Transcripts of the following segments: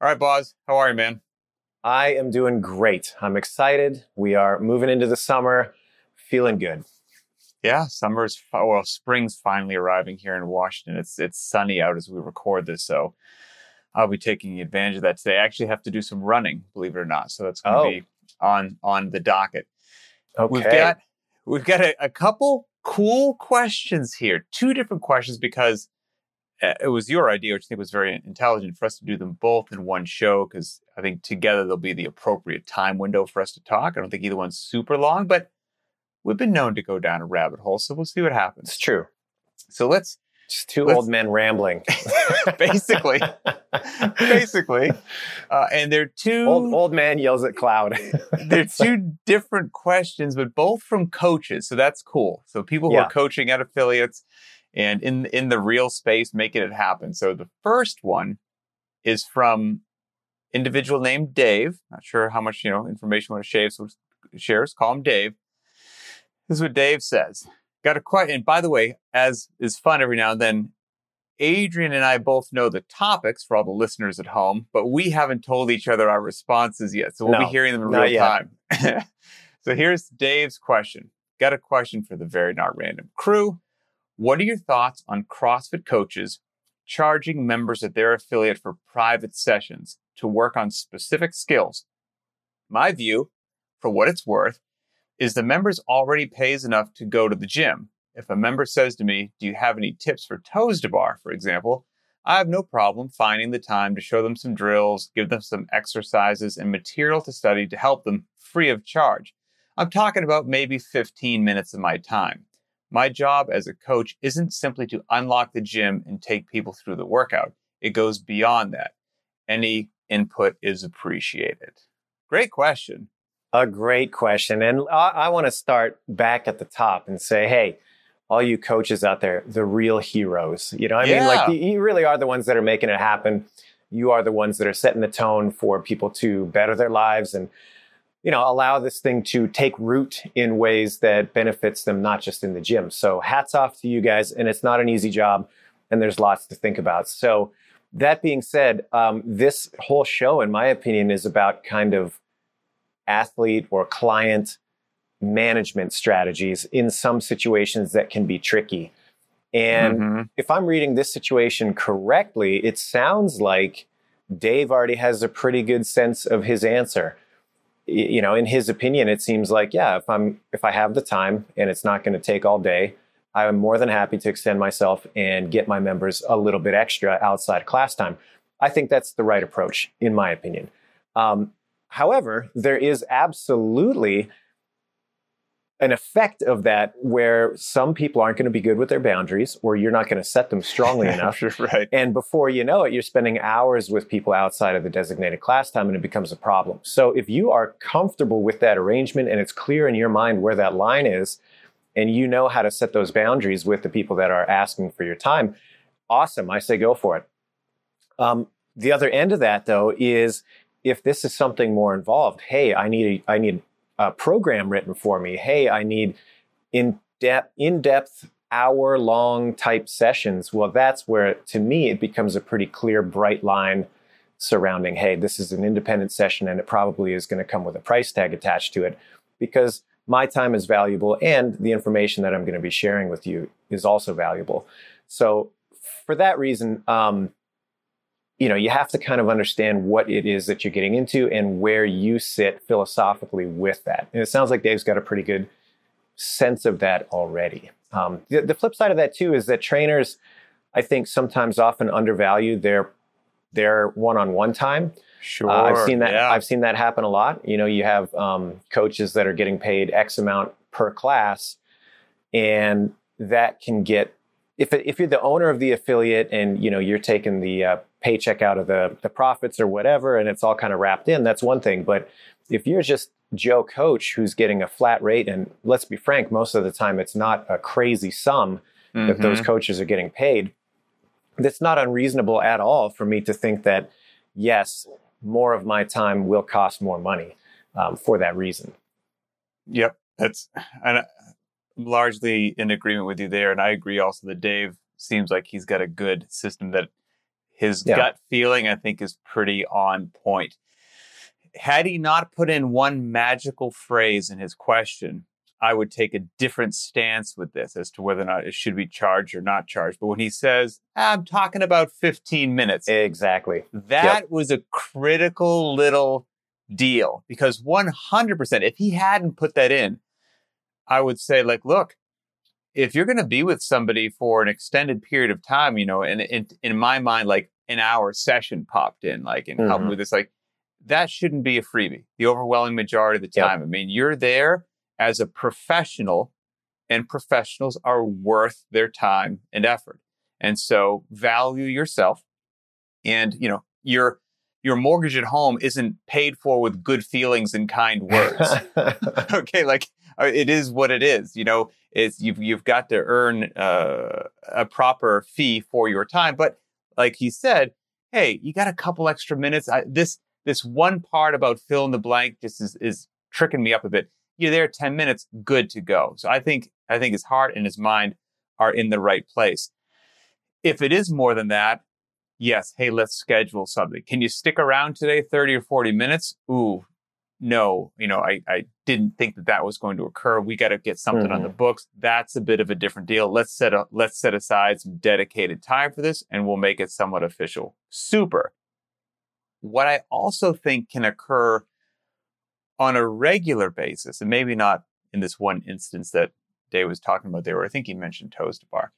All right, Boz, how are you, man? I am doing great. I'm excited. We are moving into the summer, feeling good. Yeah, summer's well, spring's finally arriving here in Washington. It's it's sunny out as we record this, so I'll be taking advantage of that today. I actually have to do some running, believe it or not, so that's going to Oh. be on on the docket. Okay. We've got we've got a, a couple cool questions here. Two different questions because it was your idea, which I think was very intelligent for us to do them both in one show because I think together they'll be the appropriate time window for us to talk. I don't think either one's super long, but we've been known to go down a rabbit hole, so we'll see what happens. it's true. So let's Just 2 Let's- old men rambling. basically, basically, uh, and they're two old old man yells at cloud. they're two different questions, but both from coaches. So that's cool. So people who Yeah. are coaching at affiliates and in in the real space, making it happen. So the first one is from individual named Dave. Not sure how much you know information want to share. So shares. Call him Dave. This is what Dave says. Got a question. And by the way, as is fun every now and then, Adrian and I both know the topics for all the listeners at home, but we haven't told each other our responses yet. So we'll be hearing them in real yet. time. so here's Dave's question. Got a question for the very not random crew. What are your thoughts on CrossFit coaches charging members at their affiliate for private sessions to work on specific skills? My view, for what it's worth, is the members already pays enough to go to the gym. If a member says to me, Do you have any tips for toes to bar, for example? I have no problem finding the time to show them some drills, give them some exercises and material to study to help them free of charge. I'm talking about maybe 15 minutes of my time. My job as a coach isn't simply to unlock the gym and take people through the workout. It goes beyond that. Any input is appreciated. Great question. A great question. And I, I want to start back at the top and say, hey, all you coaches out there, the real heroes. You know, I mean, like you, you really are the ones that are making it happen. You are the ones that are setting the tone for people to better their lives and, you know, allow this thing to take root in ways that benefits them, not just in the gym. So hats off to you guys. And it's not an easy job and there's lots to think about. So that being said, um, this whole show, in my opinion, is about kind of athlete or client management strategies in some situations that can be tricky. And Mhm. if I'm reading this situation correctly, it sounds like Dave already has a pretty good sense of his answer. You know, in his opinion, it seems like, yeah, if I'm if I have the time and it's not going to take all day, I'm more than happy to extend myself and get my members a little bit extra outside class time. I think that's the right approach, in my opinion. Um, however, there is absolutely an effect of that where some people aren't going to be good with their boundaries or you're not going to set them strongly enough. right. And before you know it, you're spending hours with people outside of the designated class time and it becomes a problem. So if you are comfortable with that arrangement and it's clear in your mind where that line is and you know how to set those boundaries with the people that are asking for your time, awesome. I say go for it. Um, the other end of that though is if this is something more involved, hey, I need a, I need a program written for me. Hey, I need in depth in depth hour long type sessions. Well, that's where to me it becomes a pretty clear bright line surrounding hey, this is an independent session and it probably is going to come with a price tag attached to it because my time is valuable and the information that I'm going to be sharing with you is also valuable. So for that reason, um, you know, you have to kind of understand what it is that you're getting into and where you sit philosophically with that. And it sounds like Dave's got a pretty good sense of that already. Um, the, the flip side of that too is that trainers, I think, sometimes often undervalue their their one-on-one time. Sure. Uh, I've seen that. Yeah. I've seen that happen a lot. You know, you have um, coaches that are getting paid X amount per class, and that can get if if you're the owner of the affiliate and you know you're taking the uh, paycheck out of the the profits or whatever, and it's all kind of wrapped in. That's one thing. But if you're just Joe Coach who's getting a flat rate, and let's be frank, most of the time it's not a crazy sum that those Mhm. coaches are getting paid. That's not unreasonable at all for me to think that yes, more of my time will cost more money um, for that reason. Yep, that's and I'm largely in agreement with you there, and I agree also that Dave seems like he's got a good system that His yeah. gut feeling, I think, is pretty on point. Had he not put in one magical phrase in his question, I would take a different stance with this as to whether or not it should be charged or not charged. But when he says, I'm talking about 15 minutes. Exactly. That yep. was a critical little deal because 100%, if he hadn't put that in, I would say, like, look, if you're going to be with somebody for an extended period of time, you know, and in, in my mind, like an hour session popped in, like, and mm-hmm. help with this, like, that shouldn't be a freebie the overwhelming majority of the time. Yep. I mean, you're there as a professional, and professionals are worth their time and effort. And so value yourself. And, you know, your your mortgage at home isn't paid for with good feelings and kind words. okay, like uh, it is what it is. You know, it's you've you've got to earn uh, a proper fee for your time. But like he said, hey, you got a couple extra minutes. I, this this one part about fill in the blank just is, is tricking me up a bit you're there 10 minutes, good to go. So I think, I think his heart and his mind are in the right place. If it is more than that, yes, hey, let's schedule something. Can you stick around today 30 or 40 minutes? Ooh, no, you know, I, I didn't think that that was going to occur. We got to get something mm-hmm. on the mm-hmm. books. That's a bit of a different deal. Let's set a, let's set aside some dedicated time for this and we'll make it somewhat official. Super. What I also think can occur on a regular basis, and maybe not in this one instance that Dave was talking about there, where I think he mentioned toes to bar,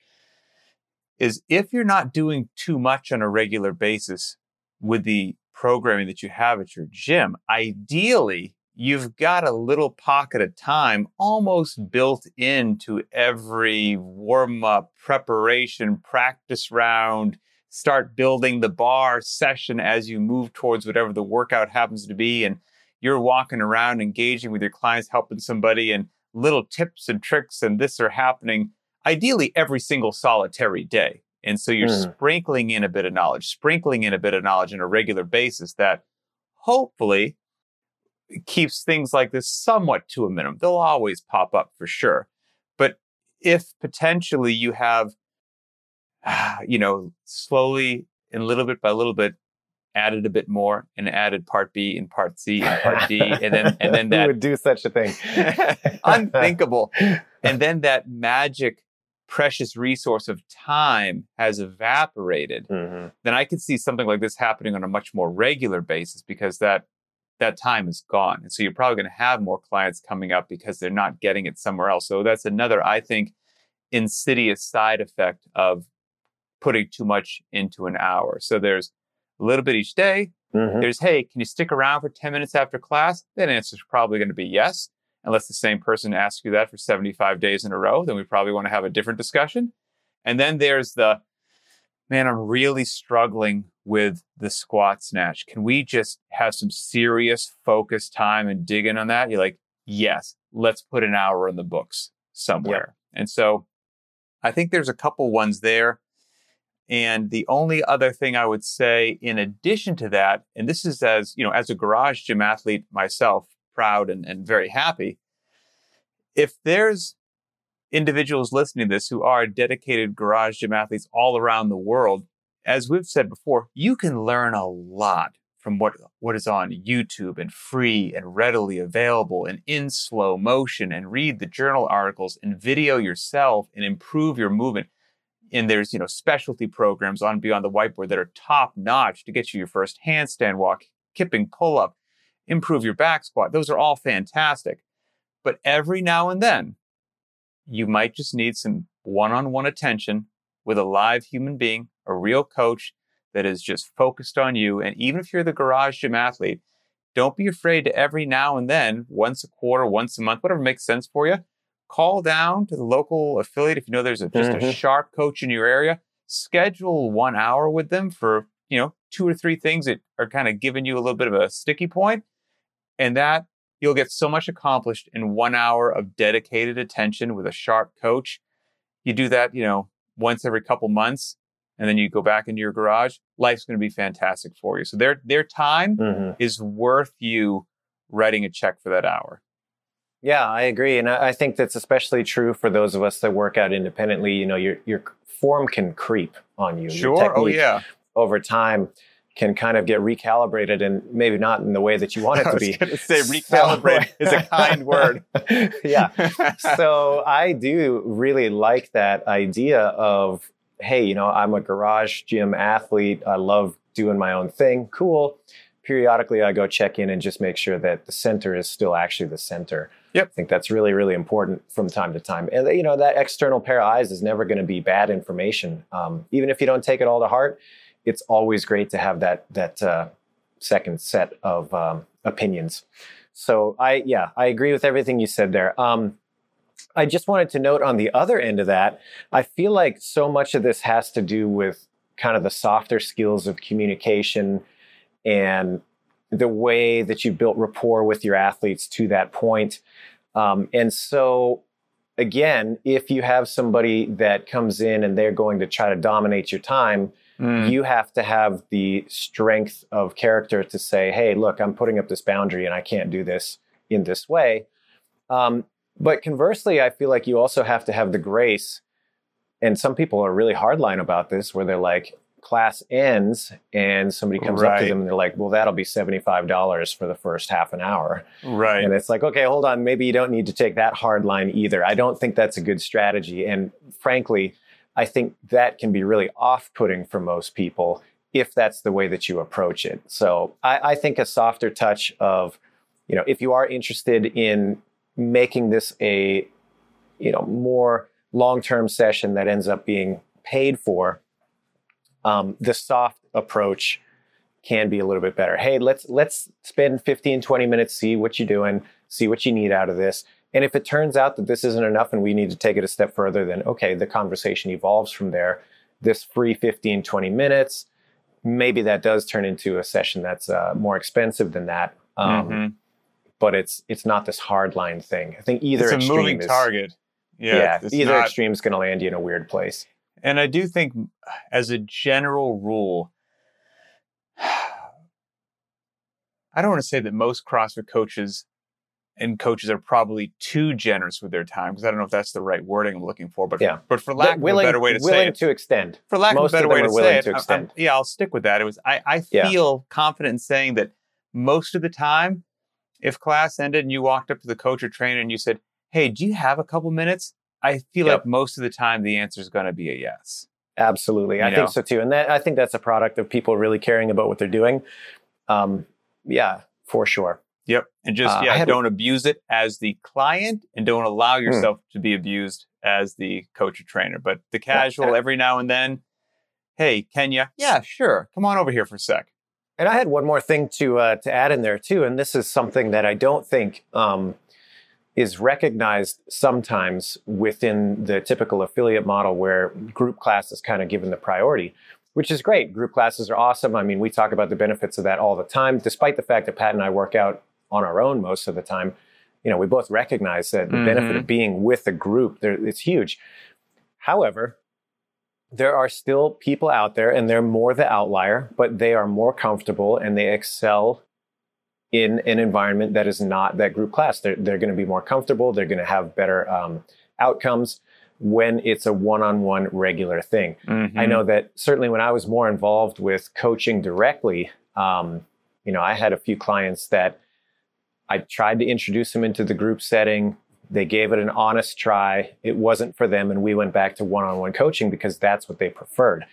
is if you're not doing too much on a regular basis with the programming that you have at your gym, ideally, you've got a little pocket of time almost built into every warm up, preparation, practice round. Start building the bar session as you move towards whatever the workout happens to be. And you're walking around engaging with your clients, helping somebody, and little tips and tricks and this are happening ideally every single solitary day. And so you're mm. sprinkling in a bit of knowledge, sprinkling in a bit of knowledge on a regular basis that hopefully keeps things like this somewhat to a minimum. They'll always pop up for sure. But if potentially you have, you know, slowly and little bit by little bit added a bit more and added part B and part C and part D, and then and then that would do such a thing, unthinkable. and then that magic, precious resource of time has evaporated. Mm-hmm. Then I could see something like this happening on a much more regular basis because that that time is gone, and so you're probably going to have more clients coming up because they're not getting it somewhere else. So that's another, I think, insidious side effect of putting too much into an hour. So there's a little bit each day. Mm-hmm. There's, hey, can you stick around for 10 minutes after class? That answer is probably going to be yes. Unless the same person asks you that for 75 days in a row, then we probably want to have a different discussion. And then there's the, man, I'm really struggling with the squat snatch. Can we just have some serious focus time and dig in on that? You're like, yes, let's put an hour in the books somewhere. Yep. And so I think there's a couple ones there. And the only other thing I would say in addition to that, and this is as, you know, as a garage gym athlete myself, proud and, and very happy. If there's individuals listening to this who are dedicated garage gym athletes all around the world, as we've said before, you can learn a lot from what, what is on YouTube and free and readily available and in slow motion and read the journal articles and video yourself and improve your movement and there's you know specialty programs on beyond the whiteboard that are top notch to get you your first handstand walk kipping pull up improve your back squat those are all fantastic but every now and then you might just need some one-on-one attention with a live human being a real coach that is just focused on you and even if you're the garage gym athlete don't be afraid to every now and then once a quarter once a month whatever makes sense for you call down to the local affiliate if you know there's a, just mm-hmm. a sharp coach in your area. Schedule one hour with them for you know two or three things that are kind of giving you a little bit of a sticky point, and that you'll get so much accomplished in one hour of dedicated attention with a sharp coach. You do that, you know, once every couple months, and then you go back into your garage. Life's going to be fantastic for you. So their their time mm-hmm. is worth you writing a check for that hour. Yeah, I agree, and I think that's especially true for those of us that work out independently. You know, your your form can creep on you. Sure. oh yeah. over time can kind of get recalibrated and maybe not in the way that you want it to be. Say recalibrate so, is a kind word. yeah. so I do really like that idea of, hey, you know, I'm a garage gym athlete. I love doing my own thing. Cool. Periodically, I go check in and just make sure that the center is still actually the center. Yep. I think that's really, really important from time to time. And, you know, that external pair of eyes is never going to be bad information. Um, even if you don't take it all to heart, it's always great to have that that uh, second set of um, opinions. So I yeah I agree with everything you said there. Um, I just wanted to note on the other end of that, I feel like so much of this has to do with kind of the softer skills of communication and the way that you built rapport with your athletes to that point. Um, and so again, if you have somebody that comes in and they're going to try to dominate your time, Mm. You have to have the strength of character to say, hey, look, I'm putting up this boundary and I can't do this in this way. Um, but conversely, I feel like you also have to have the grace. And some people are really hardline about this, where they're like, class ends and somebody comes right. up to them and they're like, well, that'll be $75 for the first half an hour. Right. And it's like, okay, hold on. Maybe you don't need to take that hard line either. I don't think that's a good strategy. And frankly, I think that can be really off putting for most people if that's the way that you approach it. So I, I, think a softer touch of, you know, if you are interested in making this a, you know, more long term session that ends up being paid for, um, the soft approach can be a little bit better. Hey, let's let's spend 15, 20 minutes, see what you're doing, see what you need out of this. And if it turns out that this isn't enough and we need to take it a step further, then okay, the conversation evolves from there. This free 15, 20 minutes, maybe that does turn into a session that's uh, more expensive than that. Um, mm-hmm. But it's it's not this hard line thing. I think either it's a moving is, target. Yeah, yeah either not... extreme is going to land you in a weird place. And I do think, as a general rule, I don't want to say that most CrossFit coaches and coaches are probably too generous with their time because I don't know if that's the right wording I'm looking for, but yeah. but for lack willing, of a better way to willing say it, to extend. For lack most of a better way to say it, to extend. I, yeah, I'll stick with that. It was I, I yeah. feel confident in saying that most of the time, if class ended and you walked up to the coach or trainer and you said, "Hey, do you have a couple minutes?" I feel yep. like most of the time the answer is going to be a yes. Absolutely, you I know? think so too, and that I think that's a product of people really caring about what they're doing. Um, yeah, for sure. And just, uh, yeah, don't a... abuse it as the client and don't allow hmm. yourself mm. to be abused as the coach or trainer. But the casual, yeah. every now and then, hey, Kenya, yeah, sure. Come on over here for a sec. And I had one more thing to uh, to add in there too, and this is something that I don't think um, is recognized sometimes within the typical affiliate model, where group class is kind of given the priority which is great. Group classes are awesome. I mean, we talk about the benefits of that all the time, despite the fact that Pat and I work out on our own most of the time, you know, we both recognize that the mm-hmm. benefit of being with a group, it's huge. However, there are still people out there, and they're more the outlier, but they are more comfortable and they excel in an environment that is not that group class. They're, they're going to be more comfortable. They're going to have better um, outcomes when it's a one-on-one regular thing. Mm-hmm. I know that certainly when I was more involved with coaching directly, um, you know, I had a few clients that I tried to introduce them into the group setting. They gave it an honest try. It wasn't for them. And we went back to one on one coaching because that's what they preferred.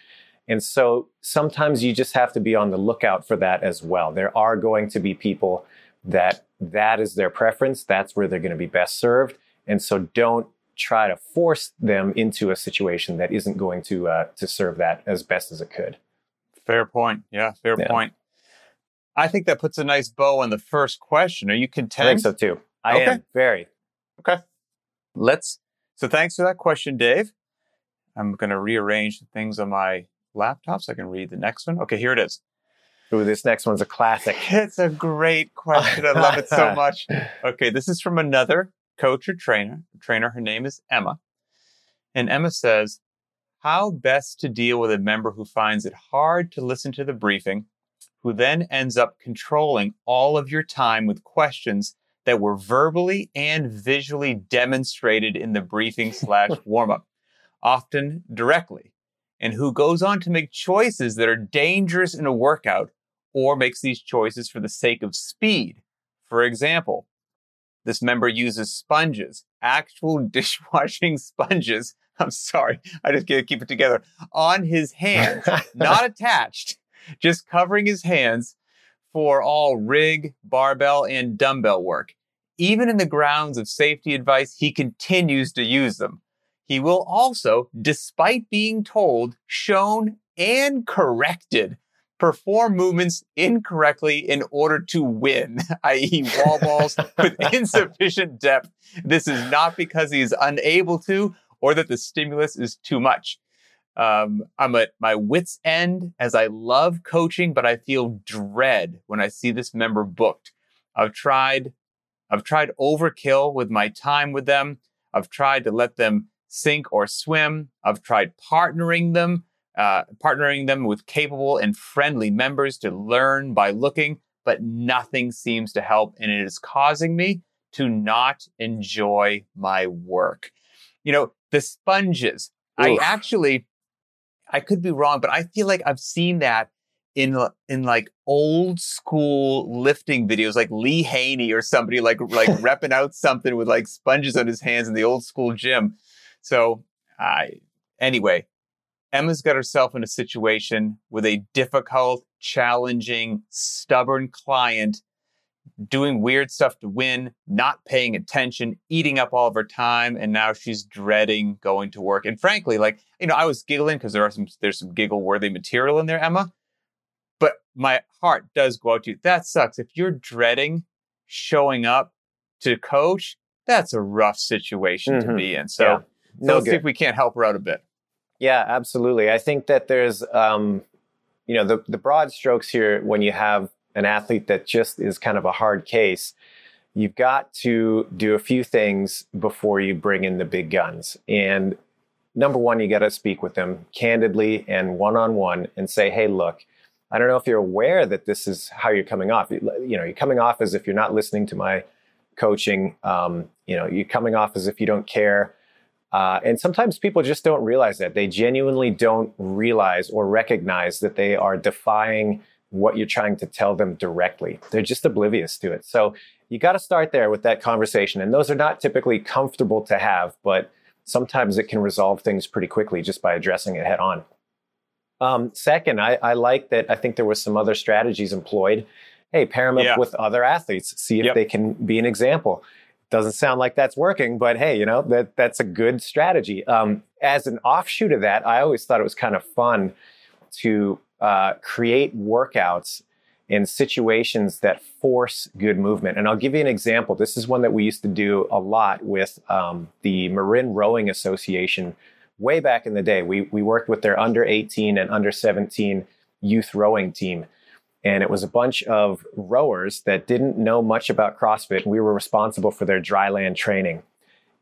And so sometimes you just have to be on the lookout for that as well. There are going to be people that that is their preference. That's where they're going to be best served. And so don't try to force them into a situation that isn't going to uh, to serve that as best as it could. Fair point. Yeah, fair yeah. point. I think that puts a nice bow on the first question. Are you content? I think so too. I okay. am very. Okay. Let's. So thanks for that question, Dave. I'm going to rearrange the things on my laptop so I can read the next one. Okay, here it is. Ooh, this next one's a classic. It's a great question. I love it so much. Okay, this is from another coach or trainer. Trainer, her name is Emma. And Emma says, How best to deal with a member who finds it hard to listen to the briefing who then ends up controlling all of your time with questions that were verbally and visually demonstrated in the briefing slash warm up, often directly. and who goes on to make choices that are dangerous in a workout or makes these choices for the sake of speed. For example, this member uses sponges, actual dishwashing sponges. I'm sorry, I just can't keep it together on his hands, not attached, just covering his hands for all rig, barbell, and dumbbell work. Even in the grounds of safety advice, he continues to use them. He will also, despite being told, shown, and corrected, perform movements incorrectly in order to win, i.e., wall balls with insufficient depth. This is not because he is unable to or that the stimulus is too much. Um, I'm at my wits' end as I love coaching, but I feel dread when I see this member booked. I've tried, I've tried overkill with my time with them. I've tried to let them sink or swim. I've tried partnering them, uh, partnering them with capable and friendly members to learn by looking, but nothing seems to help, and it is causing me to not enjoy my work. You know, the sponges. Oof. I actually I could be wrong, but I feel like I've seen that in in like old school lifting videos, like Lee Haney or somebody like like repping out something with like sponges on his hands in the old school gym. So, I anyway, Emma's got herself in a situation with a difficult, challenging, stubborn client doing weird stuff to win, not paying attention, eating up all of her time, and now she's dreading going to work. And frankly, like, you know, I was giggling because there are some there's some giggle worthy material in there, Emma. But my heart does go out to you. That sucks. If you're dreading showing up to coach, that's a rough situation mm-hmm. to be in. So, yeah. no so let's good. see if we can't help her out a bit. Yeah, absolutely. I think that there's um, you know, the the broad strokes here when you have an athlete that just is kind of a hard case, you've got to do a few things before you bring in the big guns. And number one, you got to speak with them candidly and one on one and say, hey, look, I don't know if you're aware that this is how you're coming off. You know, you're coming off as if you're not listening to my coaching. Um, you know, you're coming off as if you don't care. Uh, and sometimes people just don't realize that. They genuinely don't realize or recognize that they are defying what you're trying to tell them directly. They're just oblivious to it. So you got to start there with that conversation. And those are not typically comfortable to have, but sometimes it can resolve things pretty quickly just by addressing it head on. Um, second, I, I, like that. I think there was some other strategies employed. Hey, pair them up yeah. with other athletes, see if yep. they can be an example. Doesn't sound like that's working, but hey, you know that that's a good strategy. Um, as an offshoot of that, I always thought it was kind of fun to uh, create workouts in situations that force good movement. And I'll give you an example. This is one that we used to do a lot with um, the Marin Rowing Association way back in the day. We, we worked with their under 18 and under 17 youth rowing team. And it was a bunch of rowers that didn't know much about CrossFit. We were responsible for their dryland training.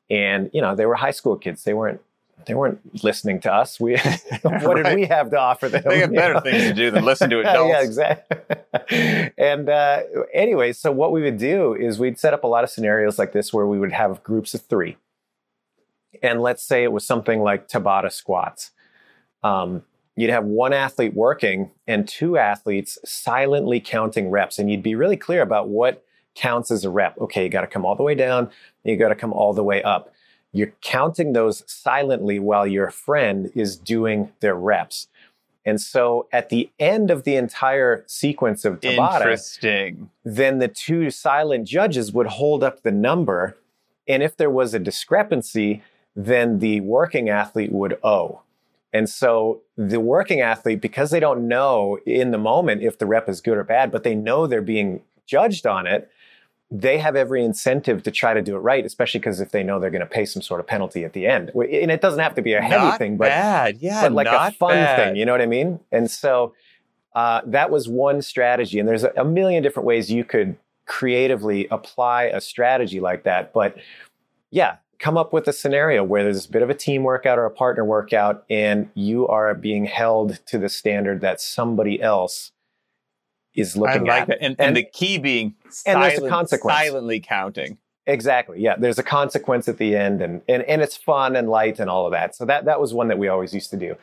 And, you know, they were high school kids. They weren't they weren't listening to us. We what did we have to offer them? They have better know? things to do than listen to adults. yeah, exactly. and uh, anyway, so what we would do is we'd set up a lot of scenarios like this where we would have groups of three, and let's say it was something like Tabata squats. Um, you'd have one athlete working and two athletes silently counting reps, and you'd be really clear about what counts as a rep. Okay, you got to come all the way down. You got to come all the way up you're counting those silently while your friend is doing their reps. And so at the end of the entire sequence of Tabata, Interesting. then the two silent judges would hold up the number. And if there was a discrepancy, then the working athlete would owe. And so the working athlete, because they don't know in the moment if the rep is good or bad, but they know they're being judged on it, they have every incentive to try to do it right, especially because if they know they're going to pay some sort of penalty at the end. And it doesn't have to be a heavy not thing, but, bad. Yeah, but like a fun bad. thing. You know what I mean? And so uh, that was one strategy. And there's a, a million different ways you could creatively apply a strategy like that. But yeah, come up with a scenario where there's a bit of a team workout or a partner workout, and you are being held to the standard that somebody else is looking I like at. That. And, and, and, the key being silent, and there's a consequence. silently counting. Exactly. Yeah. There's a consequence at the end and, and, and it's fun and light and all of that. So that, that was one that we always used to do.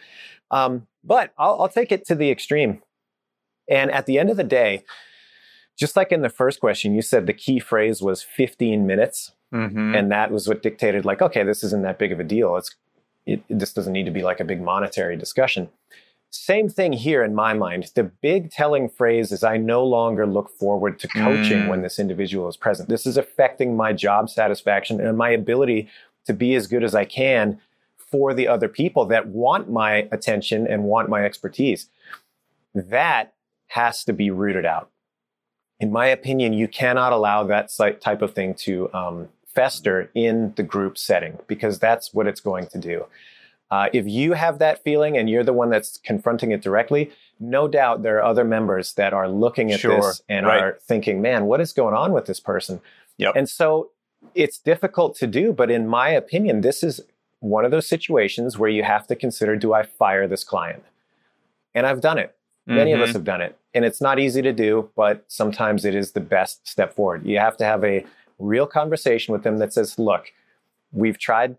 Um, but I'll, I'll take it to the extreme. And at the end of the day, just like in the first question, you said the key phrase was 15 minutes. Mm-hmm. And that was what dictated, like, okay, this isn't that big of a deal. It's, it, this doesn't need to be like a big monetary discussion. Same thing here in my mind. The big telling phrase is I no longer look forward to coaching Mm. when this individual is present. This is affecting my job satisfaction and my ability to be as good as I can for the other people that want my attention and want my expertise. That has to be rooted out. In my opinion, you cannot allow that type of thing to um, fester in the group setting because that's what it's going to do. Uh, if you have that feeling and you're the one that's confronting it directly, no doubt there are other members that are looking at Sure, this and right. are thinking, man, what is going on with this person? Yep. And so it's difficult to do, but in my opinion, this is one of those situations where you have to consider do I fire this client? And I've done it. Many of us Mhm. have done it. And it's not easy to do, but sometimes it is the best step forward. You have to have a real conversation with them that says, look, we've tried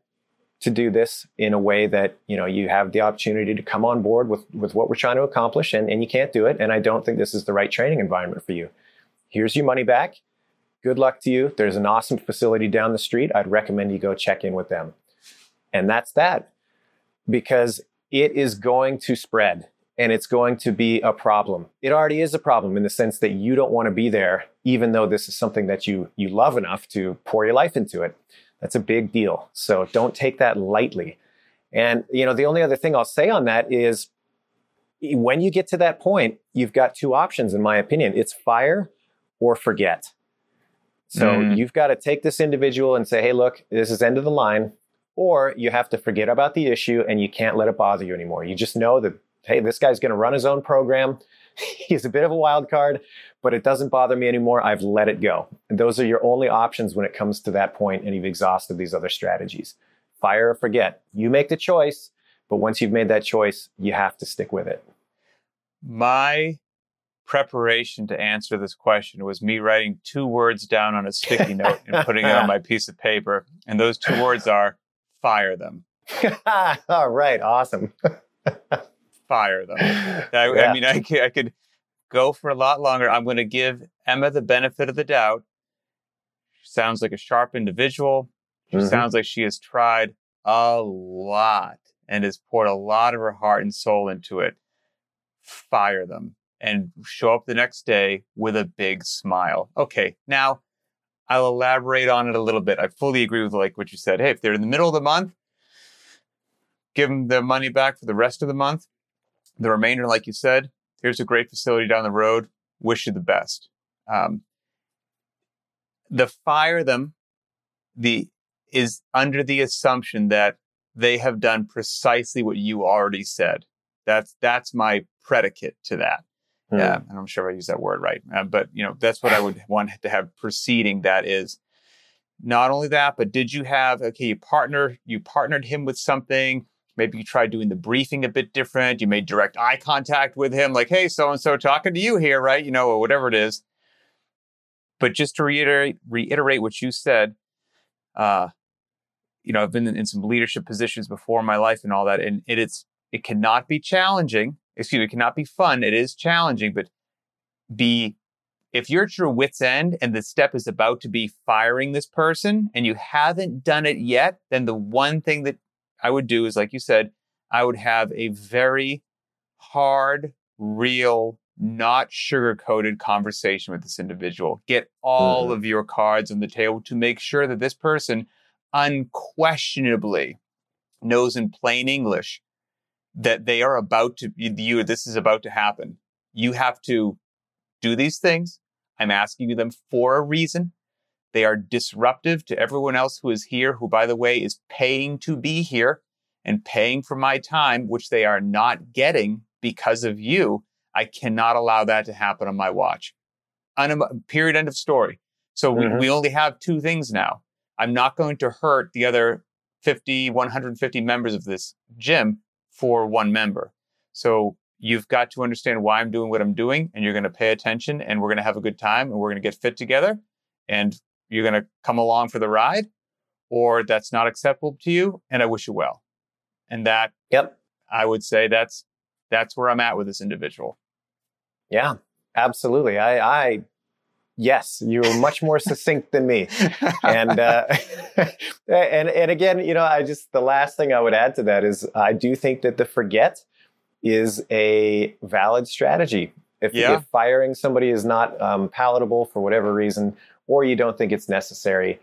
to do this in a way that you know you have the opportunity to come on board with with what we're trying to accomplish and, and you can't do it. And i don't think this is the right training environment for you. Here's your money back. Good luck to you. There's an awesome facility down the street. I'd recommend you go check in with them. And that's that because it is going to spread and it's going to be a problem. It already is a problem in the sense that you don't want to be there even though this is something that you you love enough to pour your life into it that's a big deal. So don't take that lightly. And you know, the only other thing I'll say on that is when you get to that point, you've got two options in my opinion. It's fire or forget. So Mm. you've got to take this individual and say, "Hey, look, this is end of the line." Or you have to forget about the issue and you can't let it bother you anymore. You just know that hey, this guy's going to run his own program. He's a bit of a wild card, but it doesn't bother me anymore. I've let it go. And those are your only options when it comes to that point and you've exhausted these other strategies. Fire or forget. You make the choice, but once you've made that choice, you have to stick with it. My preparation to answer this question was me writing two words down on a sticky note and putting it on my piece of paper. And those two words are fire them. All right, awesome. Fire them. I, Yeah. I mean, I could, I could go for a lot longer. I'm going to give Emma the benefit of the doubt. She sounds like a sharp individual. She Mhm. sounds like she has tried a lot and has poured a lot of her heart and soul into it. Fire them and show up the next day with a big smile. Okay, now I'll elaborate on it a little bit. I fully agree with like what you said. Hey, if they're in the middle of the month, give them their money back for the rest of the month. The remainder, like you said, here's a great facility down the road. Wish you the best. Um, the fire them, the is under the assumption that they have done precisely what you already said. That's that's my predicate to that. Hmm. Yeah, and I'm sure I use that word right, uh, but you know that's what I would want to have preceding that is not only that, but did you have okay? You partner, you partnered him with something. Maybe you tried doing the briefing a bit different. You made direct eye contact with him, like, "Hey, so and so, talking to you here, right?" You know, or whatever it is. But just to reiterate, reiterate what you said, uh, you know, I've been in, in some leadership positions before in my life and all that, and it, it's it cannot be challenging. Excuse me, it cannot be fun. It is challenging, but be if you're at your wits end and the step is about to be firing this person and you haven't done it yet, then the one thing that I would do is, like you said, I would have a very hard, real, not sugar coated conversation with this individual. Get all Mhm. of your cards on the table to make sure that this person unquestionably knows in plain English that they are about to, you, this is about to happen. You have to do these things. I'm asking you them for a reason. They are disruptive to everyone else who is here, who, by the way, is paying to be here and paying for my time, which they are not getting because of you. I cannot allow that to happen on my watch. Unem- period. End of story. So we, Mhm. we only have two things now. I'm not going to hurt the other 50, 150 members of this gym for one member. So you've got to understand why I'm doing what I'm doing, and you're going to pay attention, and we're going to have a good time, and we're going to get fit together, and you're going to come along for the ride, or that's not acceptable to you, and I wish you well. And that Yep. I would say that's that's where I'm at with this individual. Yeah, absolutely. I, I yes, you were much more succinct than me. And uh, and and again, you know, I just the last thing I would add to that is I do think that the forget is a valid strategy. If, yeah. if firing somebody is not um, palatable for whatever reason, or you don't think it's necessary,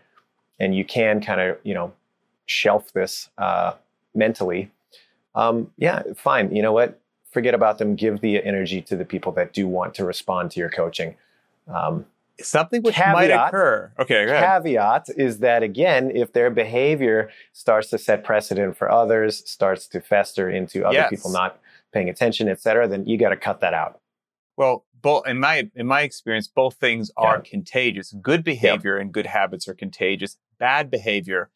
and you can kind of you know shelf this uh, mentally, um, yeah, fine. You know what? Forget about them. Give the energy to the people that do want to respond to your coaching. Um, Something which caveat, might occur. Okay, Caveat is that again, if their behavior starts to set precedent for others, starts to fester into other yes. people not paying attention, et cetera, then you got to cut that out. Well, both in my in my experience, both things are yeah. contagious. Good behavior and good habits are contagious. Bad behavior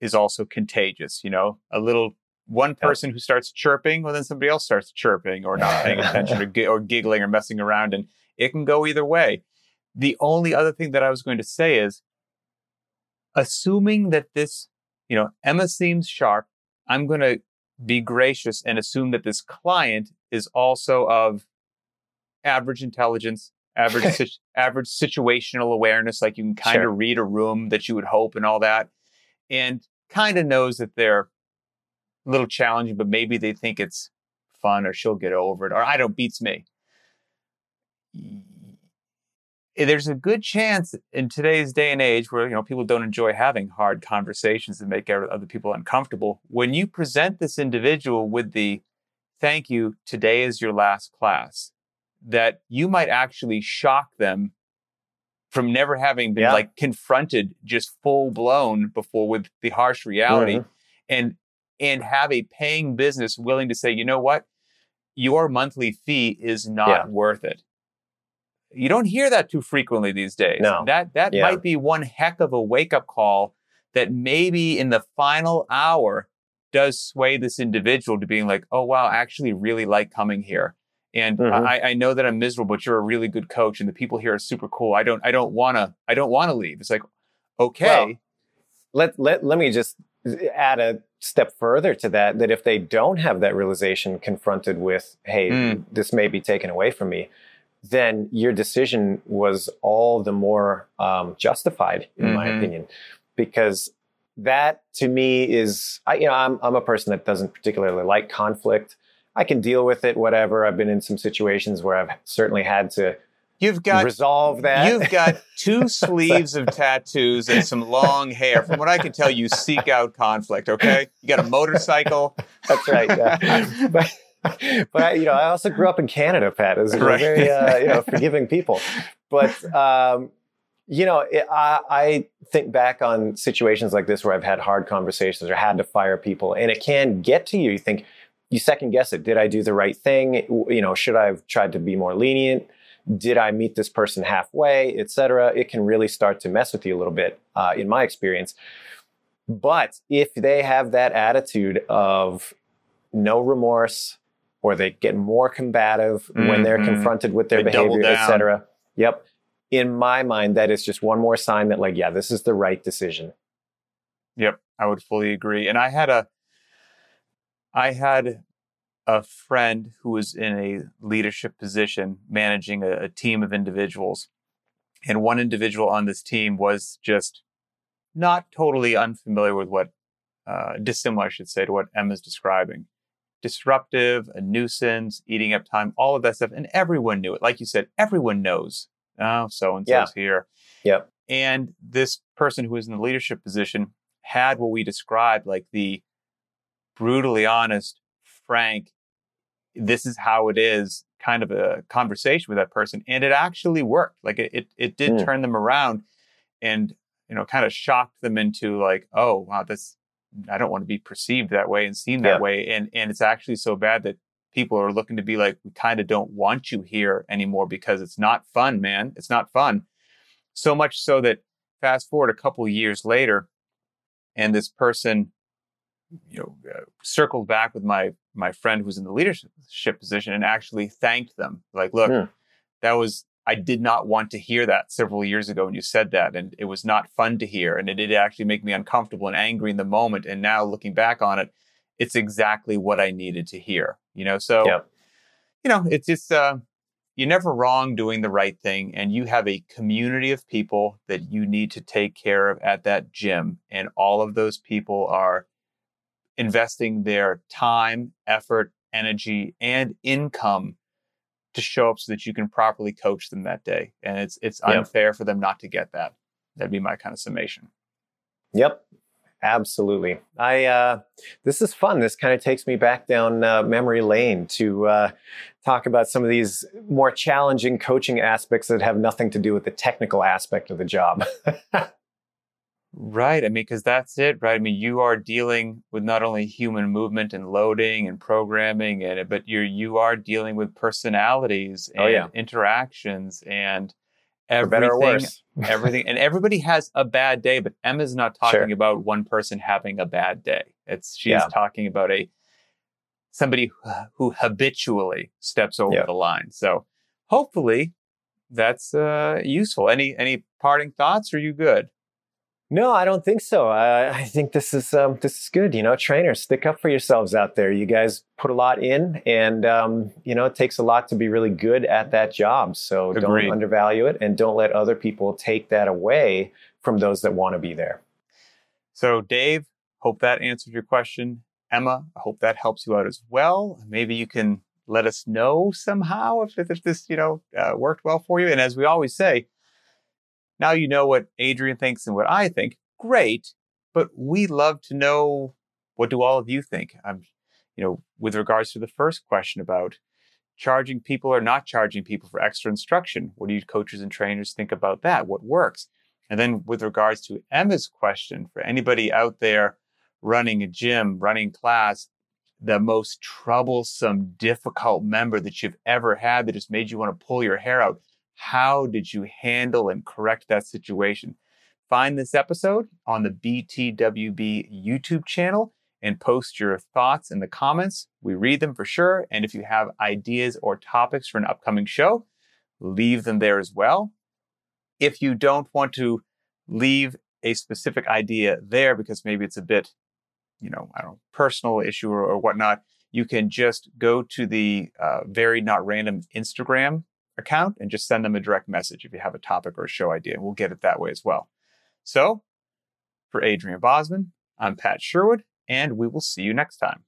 is also contagious. You know, a little one person who starts chirping, well, then somebody else starts chirping or not paying attention or, or giggling or messing around, and it can go either way. The only other thing that I was going to say is, assuming that this, you know, Emma seems sharp, I'm going to be gracious and assume that this client is also of average intelligence, average average situational awareness, like you can kind of sure. read a room that you would hope and all that, and kind of knows that they're a little challenging, but maybe they think it's fun or she'll get over it or I don't beats me. There's a good chance in today's day and age where you know people don't enjoy having hard conversations that make other people uncomfortable. When you present this individual with the thank you, today is your last class, that you might actually shock them from never having been yeah. like confronted just full blown before with the harsh reality mm-hmm. and and have a paying business willing to say, you know what? Your monthly fee is not yeah. worth it. You don't hear that too frequently these days. No. That that yeah. might be one heck of a wake up call that maybe in the final hour does sway this individual to being like, oh wow, I actually really like coming here. And mm-hmm. I, I, know that I'm miserable, but you're a really good coach, and the people here are super cool. I don't, I don't wanna, I don't wanna leave. It's like, okay. Well, let let let me just add a step further to that. That if they don't have that realization confronted with, hey, mm. this may be taken away from me, then your decision was all the more um, justified, in mm-hmm. my opinion, because that to me is, I, you know, I'm I'm a person that doesn't particularly like conflict. I can deal with it, whatever. I've been in some situations where I've certainly had to You've got resolve that. You've got two sleeves of tattoos and some long hair. From what I can tell, you seek out conflict. Okay, you got a motorcycle. That's right. Yeah. but, but I, you know, I also grew up in Canada, Pat. As right. very uh, you know forgiving people. But um, you know, it, I, I think back on situations like this where I've had hard conversations or had to fire people, and it can get to you. You think you second guess it. Did I do the right thing? You know, should I have tried to be more lenient? Did I meet this person halfway, etc.? It can really start to mess with you a little bit, uh, in my experience. But if they have that attitude of no remorse, or they get more combative mm-hmm. when they're mm-hmm. confronted with their they behavior, etc. Yep. In my mind, that is just one more sign that, like, yeah, this is the right decision. Yep, I would fully agree. And I had a I had a friend who was in a leadership position managing a, a, team of individuals. And one individual on this team was just not totally unfamiliar with what, uh, dissimilar, I should say, to what Emma's describing. Disruptive, a nuisance, eating up time, all of that stuff. And everyone knew it. Like you said, everyone knows, oh, so and so's here. Yep. And this person who was in the leadership position had what we described like the brutally honest, frank, this is how it is kind of a conversation with that person. And it actually worked. Like it, it, it did mm. turn them around and, you know, kind of shocked them into like, oh, wow, this, I don't want to be perceived that way and seen that yeah. way. And, and it's actually so bad that people are looking to be like, we kind of don't want you here anymore because it's not fun, man. It's not fun. So much so that fast forward a couple years later, and this person you know, uh, circled back with my my friend who's in the leadership position and actually thanked them. Like, look, yeah. that was I did not want to hear that several years ago when you said that, and it was not fun to hear, and it did actually make me uncomfortable and angry in the moment. And now looking back on it, it's exactly what I needed to hear. You know, so Yep. you know, it's just uh, you're never wrong doing the right thing, and you have a community of people that you need to take care of at that gym, and all of those people are investing their time, effort, energy, and income to show up so that you can properly coach them that day. And it's it's Yep. unfair for them not to get that. That'd be my kind of summation. Yep. Absolutely. I uh, this is fun. This kind of takes me back down uh, memory lane to uh, talk about some of these more challenging coaching aspects that have nothing to do with the technical aspect of the job. Right. I mean, because that's it, right? I mean, you are dealing with not only human movement and loading and programming, and but you're you are dealing with personalities and Oh, yeah. interactions and everything. better or worse. everything, and everybody has a bad day. But Emma's not talking Sure. about one person having a bad day. It's she's Yeah. talking about a somebody who, who habitually steps over Yeah. the line. So hopefully that's uh, useful. Any any parting thoughts? Or are you good? No, I don't think so. I, I think this is um, this is good. You know, trainers, stick up for yourselves out there. You guys put a lot in, and um, you know, it takes a lot to be really good at that job. So Agreed. don't undervalue it, and don't let other people take that away from those that want to be there. So, Dave, hope that answered your question. Emma, I hope that helps you out as well. Maybe you can let us know somehow if, if this, you know, uh, worked well for you. And as we always say, now you know what Adrian thinks and what I think. Great, but we love to know what do all of you think. You know, with regards to the first question about charging people or not charging people for extra instruction. What do you coaches and trainers think about that? What works? And then with regards to Emma's question, for anybody out there running a gym, running class, the most troublesome, difficult member that you've ever had that just made you want to pull your hair out, how did you handle and correct that situation? Find this episode on the BTWB YouTube channel and post your thoughts in the comments. We read them for sure. And if you have ideas or topics for an upcoming show, leave them there as well. If you don't want to leave a specific idea there because maybe it's a bit, you know, I don't know, personal issue or, or whatnot, you can just go to the uh, Very Not Random Instagram account and just send them a direct message if you have a topic or a show idea. We'll get it that way as well. So, for Adrian Bozman, I'm Pat Sherwood, and we will see you next time.